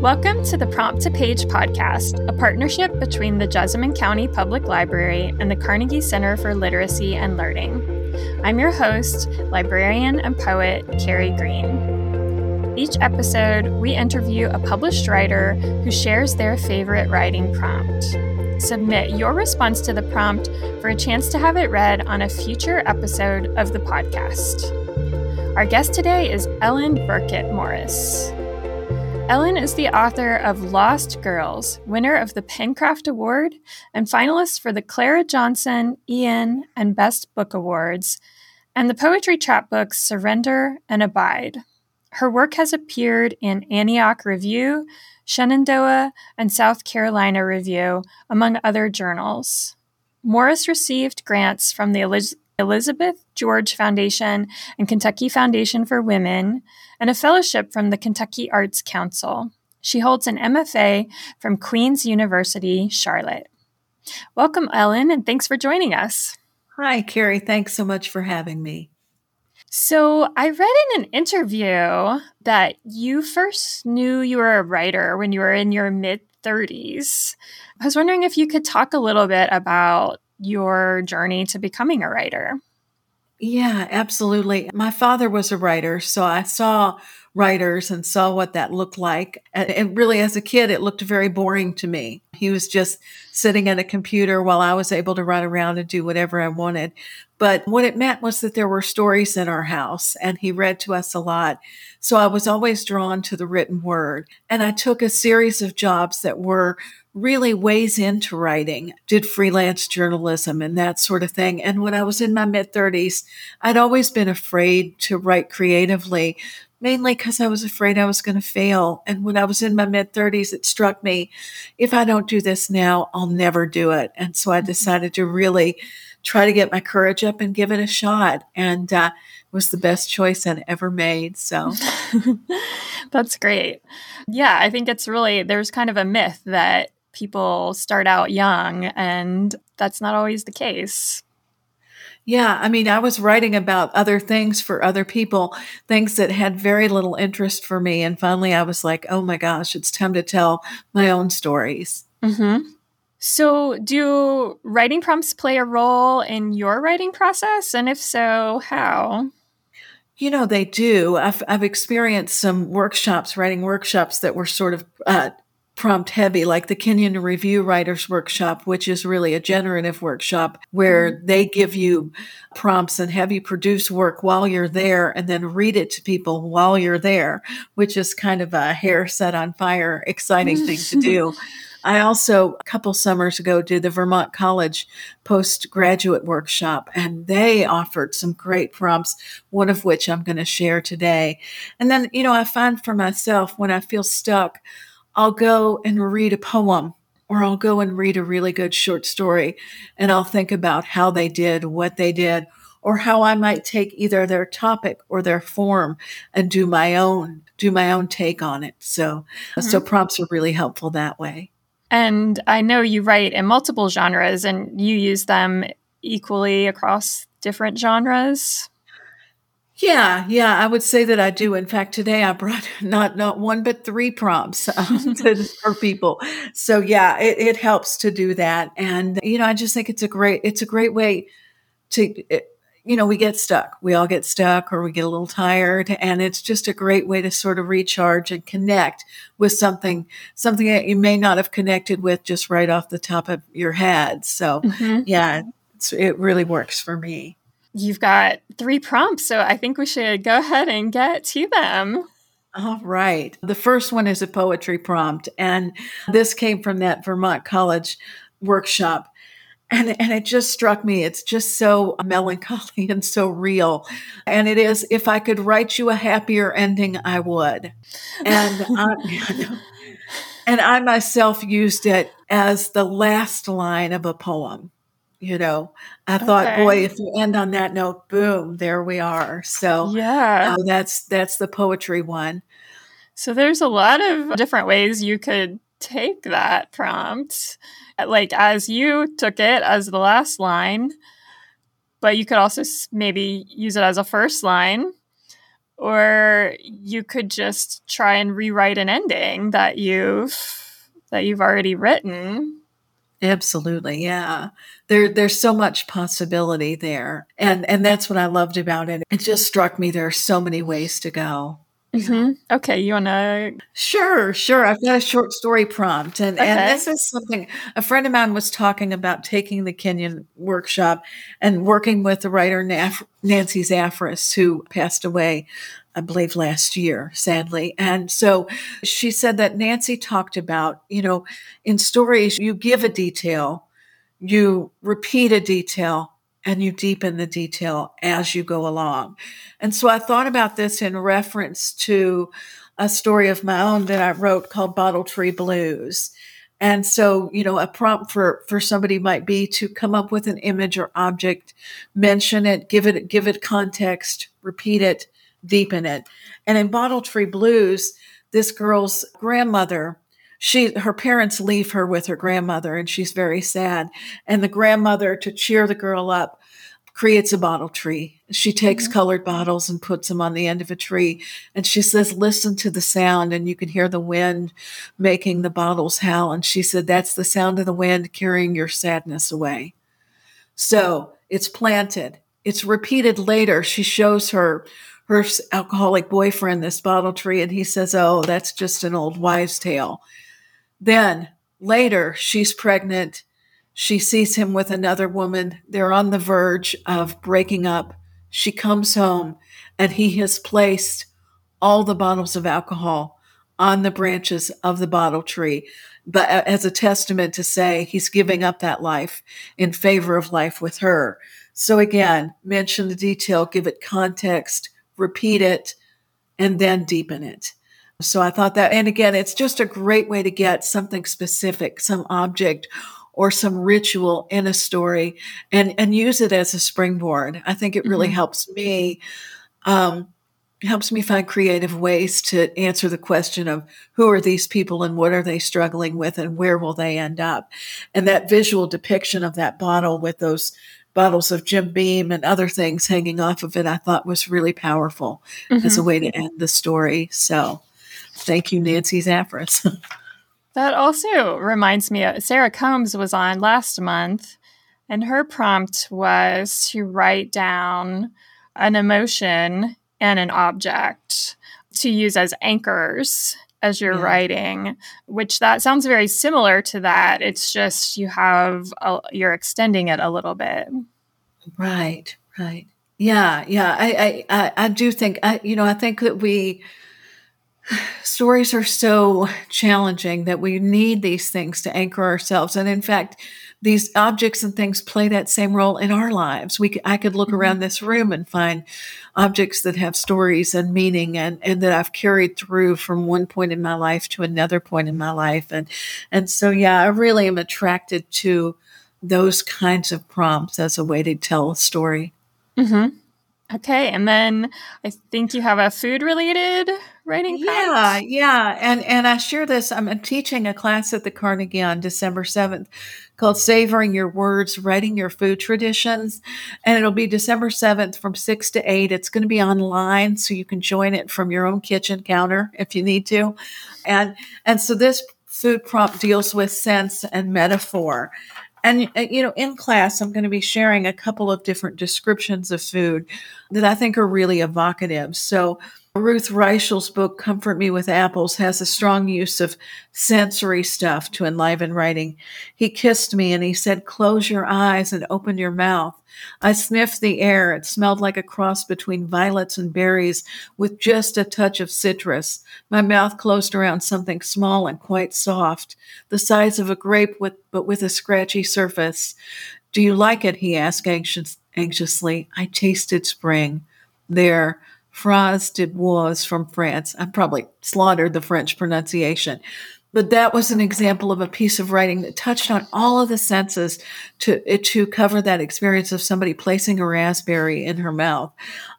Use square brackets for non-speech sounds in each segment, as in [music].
Welcome to the Prompt to Page podcast, a partnership between the Jessamine County Public Library and the Carnegie Center for Literacy and Learning. I'm your host, librarian and poet Carrie Green. Each episode, we interview a published writer who shares their favorite writing prompt. Submit your response to the prompt for a chance to have it read on a future episode of the podcast. Our guest today is Ellen Birkett Morris. Ellen is the author of Lost Girls, winner of the Pencraft Award, and finalist for the Clara Johnson, Ian, and Best Book Awards, and the poetry chapbooks Surrender and Abide. Her work has appeared in Antioch Review, Shenandoah, and South Carolina Review, among other journals. Morris received grants from the Elizabeth George Foundation and Kentucky Foundation for Women, and a fellowship from the Kentucky Arts Council. She holds an MFA from Queens University, Charlotte. Welcome, Ellen, and thanks for joining us. Hi, Carrie. Thanks so much for having me. So, I read in an interview that you first knew you were a writer when you were in your mid 30s. I was wondering if you could talk a little bit about your journey to becoming a writer. Yeah, absolutely. My father was a writer, so I saw writers and saw what that looked like. And, really, as a kid, it looked very boring to me. He was just sitting at a computer while I was able to run around and do whatever I wanted. But what it meant was that there were stories in our house, and he read to us a lot. So I was always drawn to the written word. And I took a series of jobs that were really ways into writing, did freelance journalism and that sort of thing. And when I was in my mid 30s, I'd always been afraid to write creatively, mainly because I was afraid I was going to fail. And when I was in my mid 30s, it struck me if I don't do this now, I'll never do it. And so I mm-hmm. decided to really try to get my courage up and give it a shot. And uh, was the best choice I'd ever made. So [laughs] that's great. Yeah, I think it's really, there's kind of a myth that people start out young, and that's not always the case. Yeah, I mean, I was writing about other things for other people, things that had very little interest for me. And finally, I was like, oh my gosh, it's time to tell my own stories. Mm-hmm. So, do writing prompts play a role in your writing process? And if so, how? You know, they do. I've, I've experienced some workshops, writing workshops that were sort of uh, prompt heavy, like the Kenyon Review Writers Workshop, which is really a generative workshop where mm-hmm. they give you prompts and have you produce work while you're there and then read it to people while you're there, which is kind of a hair set on fire, exciting thing to do. [laughs] I also, a couple summers ago, did the Vermont College postgraduate workshop, and they offered some great prompts, one of which I'm going to share today. And then, you know, I find for myself when I feel stuck, I'll go and read a poem or I'll go and read a really good short story and I'll think about how they did what they did or how I might take either their topic or their form and do my own do my own take on it. So mm-hmm. so prompts are really helpful that way. And I know you write in multiple genres and you use them equally across different genres. Yeah, yeah, I would say that I do. In fact, today I brought [laughs] not not one but three prompts [laughs] um, to, [laughs] for people. So yeah, it, it helps to do that, and you know, I just think it's a great it's a great way to. It, you know, we get stuck. We all get stuck or we get a little tired. And it's just a great way to sort of recharge and connect with something, something that you may not have connected with just right off the top of your head. So mm-hmm. yeah, it really works for me. You've got three prompts, so I think we should go ahead and get to them. All right. The first one is a poetry prompt, and this came from that Vermont College workshop. And, and it just struck me. It's just so melancholy and so real. And it is, if I could write you a happier ending, I would. And [laughs] I, and I myself used it as the last line of a poem you know i thought okay. boy if you end on that note boom there we are so yeah uh, that's that's the poetry one so there's a lot of different ways you could take that prompt like as you took it as the last line but you could also maybe use it as a first line or you could just try and rewrite an ending that you've that you've already written. Absolutely. Yeah. There there's so much possibility there. And and that's what I loved about it. It just struck me there are so many ways to go. Mm-hmm. Okay, you want to? Sure, sure. I've got a short story prompt, and okay. and this is something a friend of mine was talking about taking the Kenyon workshop and working with the writer Nancy Zafris, who passed away I believe last year, sadly. And so she said that Nancy talked about, you know, in stories, you give a detail, you repeat a detail, and you deepen the detail as you go along. And so I thought about this in reference to a story of my own that I wrote called Bottle Tree Blues. And so, you know, a prompt for for somebody might be to come up with an image or object, mention it, give it give it context, repeat it, deepen it. And in Bottle Tree Blues, this girl's grandmother, she her parents leave her with her grandmother and she's very sad. And the grandmother to cheer the girl up creates a bottle tree. She takes mm-hmm. colored bottles and puts them on the end of a tree. And she says, Listen to the sound. And you can hear the wind making the bottles howl. And she said, That's the sound of the wind carrying your sadness away. So it's planted. It's repeated later. She shows her her alcoholic boyfriend this bottle tree, and he says, Oh, that's just an old wives' tale. Then later, she's pregnant. She sees him with another woman. They're on the verge of breaking up. She comes home, and he has placed all the bottles of alcohol on the branches of the bottle tree, but as a testament to say he's giving up that life in favor of life with her. So again, mention the detail, give it context, repeat it, and then deepen it. So I thought that, and again, it's just a great way to get something specific, some object or some ritual in a story and, and use it as a springboard. I think it really mm-hmm. helps me, um, helps me find creative ways to answer the question of who are these people and what are they struggling with and where will they end up? And that visual depiction of that bottle with those bottles of Jim Beam and other things hanging off of it, I thought was really powerful mm-hmm. as a way to end the story. So thank you, Nancy Zafris. [laughs] that also reminds me of Sarah Combs was on last month, and her prompt was to write down an emotion and an object to use as anchors as you're yeah. writing which that sounds very similar to that it's just you have a, you're extending it a little bit right right yeah yeah i i i do think i you know i think that we stories are so challenging that we need these things to anchor ourselves and in fact these objects and things play that same role in our lives. We, I could look mm-hmm. around this room and find objects that have stories and meaning and, and that I've carried through from one point in my life to another point in my life. And, and so, yeah, I really am attracted to those kinds of prompts as a way to tell a story. Mm-hmm. Okay, and then I think you have a food related writing Yeah, yeah. And and I share this. I'm teaching a class at the Carnegie on December 7th called Savoring Your Words, Writing Your Food Traditions. And it'll be December 7th from 6 to 8. It's going to be online, so you can join it from your own kitchen counter if you need to. And and so this food prompt deals with sense and metaphor. And, uh, you know, in class, I'm going to be sharing a couple of different descriptions of food that I think are really evocative. So, Ruth Reichl's book, Comfort Me with Apples, has a strong use of sensory stuff to enliven writing. He kissed me and he said, Close your eyes and open your mouth. I sniffed the air. It smelled like a cross between violets and berries with just a touch of citrus. My mouth closed around something small and quite soft, the size of a grape with, but with a scratchy surface. Do you like it? He asked anxious, anxiously. I tasted spring. There, Fraises des Bois from France. I probably slaughtered the French pronunciation. But that was an example of a piece of writing that touched on all of the senses to, to cover that experience of somebody placing a raspberry in her mouth.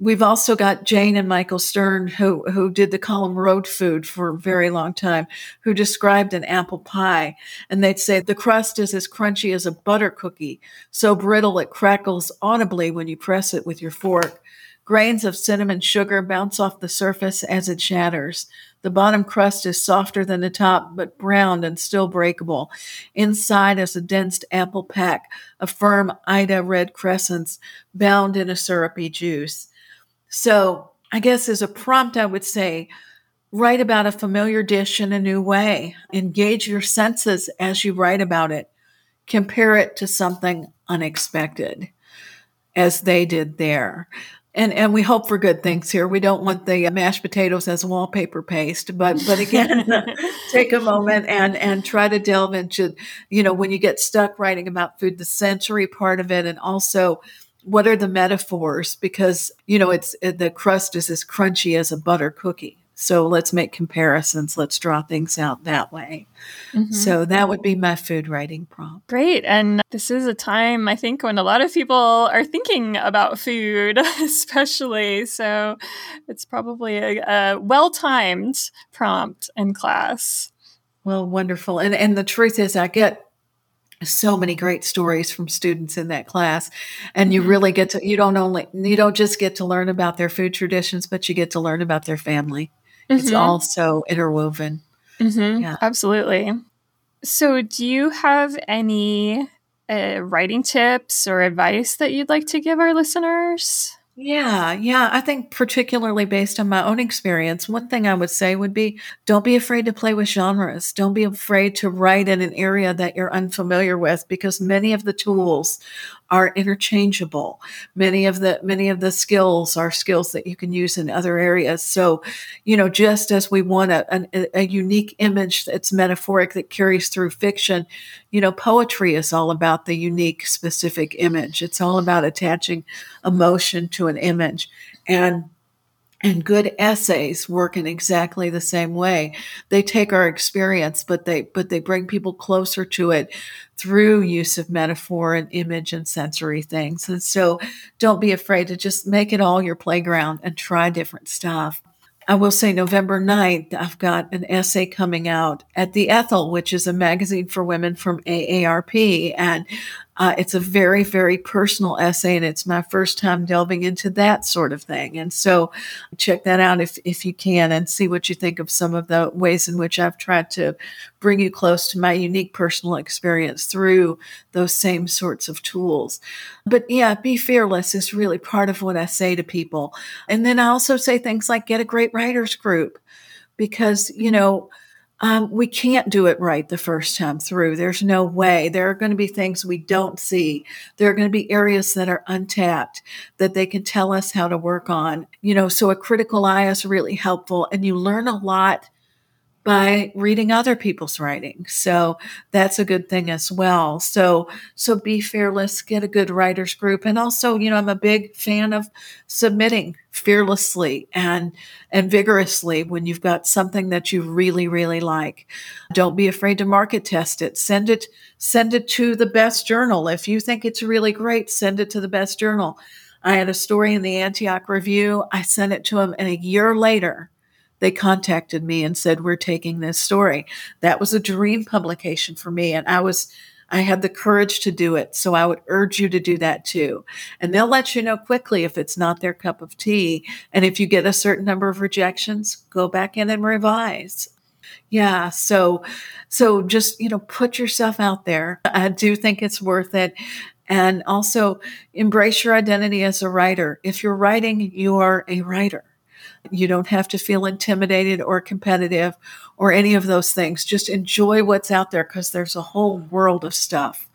We've also got Jane and Michael Stern, who, who did the column Roadfood for a very long time, who described an apple pie. And they'd say the crust is as crunchy as a butter cookie, so brittle it crackles audibly when you press it with your fork Grains of cinnamon sugar bounce off the surface as it shatters. The bottom crust is softer than the top, but browned and still breakable. Inside is a dense apple pack of firm Idared crescents bound in a syrupy juice. So, I guess as a prompt, I would say write about a familiar dish in a new way. Engage your senses as you write about it. Compare it to something unexpected, as they did there and and we hope for good things here. We don't want the uh, mashed potatoes as wallpaper paste, but but again, [laughs] take a moment and and try to delve into you know when you get stuck writing about food, the sensory part of it, and also what are the metaphors because you know it's the crust is as crunchy as a butter cookie so let's make comparisons. Let's draw things out that way. Mm-hmm. So that would be my food writing prompt. Great. And this is a time, I think, when a lot of people are thinking about food, [laughs] especially. So it's probably a, a well timed prompt in class. Well, wonderful. And, and the truth is, I get so many great stories from students in that class and you mm-hmm. really get to you don't only you don't just get to learn about their food traditions but you get to learn about their family. It's all so interwoven. Mm-hmm. Yeah. Absolutely. So, do you have any uh, writing tips or advice that you'd like to give our listeners? Yeah, yeah. I think, particularly based on my own experience, one thing I would say would be don't be afraid to play with genres. Don't be afraid to write in an area that you're unfamiliar with because many of the tools are interchangeable. Many of the many of the skills are skills that you can use in other areas. So, you know, just as we want a, a, a unique image that's metaphoric that carries through fiction, you know, poetry is all about the unique, specific image. It's all about attaching emotion to an image, and and good essays work in exactly the same way. They take our experience but they but they bring people closer to it through use of metaphor and image and sensory things. And so don't be afraid to just make it all your playground and try different stuff. I will say November 9th, I've got an essay coming out at The Ethel, which is a magazine for women from AARP. And uh, it's a very, very personal essay, and it's my first time delving into that sort of thing. And so, check that out if, if you can and see what you think of some of the ways in which I've tried to bring you close to my unique personal experience through those same sorts of tools. But yeah, be fearless is really part of what I say to people. And then I also say things like get a great writers group because, you know, um, we can't do it right the first time through. There's no way. There are going to be things we don't see. There are going to be areas that are untapped that they can tell us how to work on. You know, so a critical eye is really helpful and you learn a lot by reading other people's writing. So that's a good thing as well. So so be fearless, get a good writers group and also, you know, I'm a big fan of submitting fearlessly and and vigorously when you've got something that you really really like. Don't be afraid to market test it. Send it send it to the best journal. If you think it's really great, send it to the best journal. I had a story in the Antioch Review. I sent it to them and a year later they contacted me and said, We're taking this story. That was a dream publication for me. And I was, I had the courage to do it. So I would urge you to do that too. And they'll let you know quickly if it's not their cup of tea. And if you get a certain number of rejections, go back in and revise. Yeah. So, so just, you know, put yourself out there. I do think it's worth it. And also embrace your identity as a writer. If you're writing, you are a writer. You don't have to feel intimidated or competitive or any of those things. Just enjoy what's out there because there's a whole world of stuff.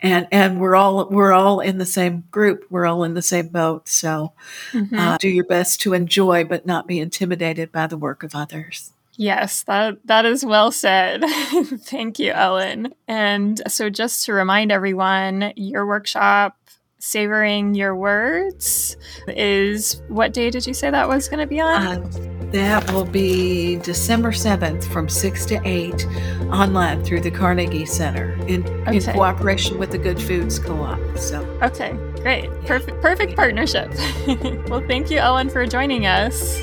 And and we're all we're all in the same group. We're all in the same boat. So mm-hmm. uh, do your best to enjoy, but not be intimidated by the work of others. Yes, that that is well said. [laughs] Thank you, Ellen. And so just to remind everyone, your workshop Savoring Your Words is what day did you say that was going to be on? Uh, that will be December 7th from 6 to 8 online through the Carnegie Center in, okay. in cooperation with the Good Foods Co op. So, okay, great. Perfect, perfect partnership. [laughs] well, thank you, Ellen, for joining us.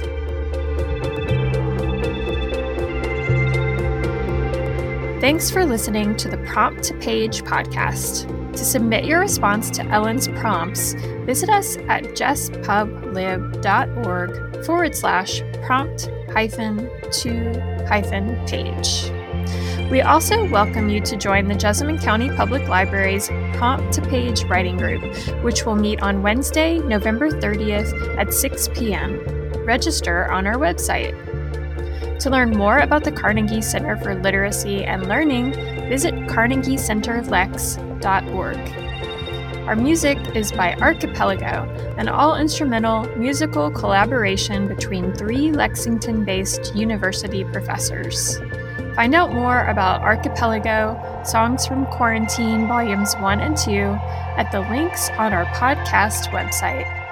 Thanks for listening to the Prompt to Page podcast. To submit your response to Ellen's prompts, visit us at jesspublib.org forward slash prompt hyphen to hyphen page. We also welcome you to join the Jessamine County Public Library's Prompt to Page Writing Group, which will meet on Wednesday, November 30th at 6 p.m. Register on our website. To learn more about the Carnegie Center for Literacy and Learning, visit carnegiecenterlex.org. Our music is by Archipelago, an all instrumental musical collaboration between three Lexington based university professors. Find out more about Archipelago, Songs from Quarantine, Volumes 1 and 2, at the links on our podcast website.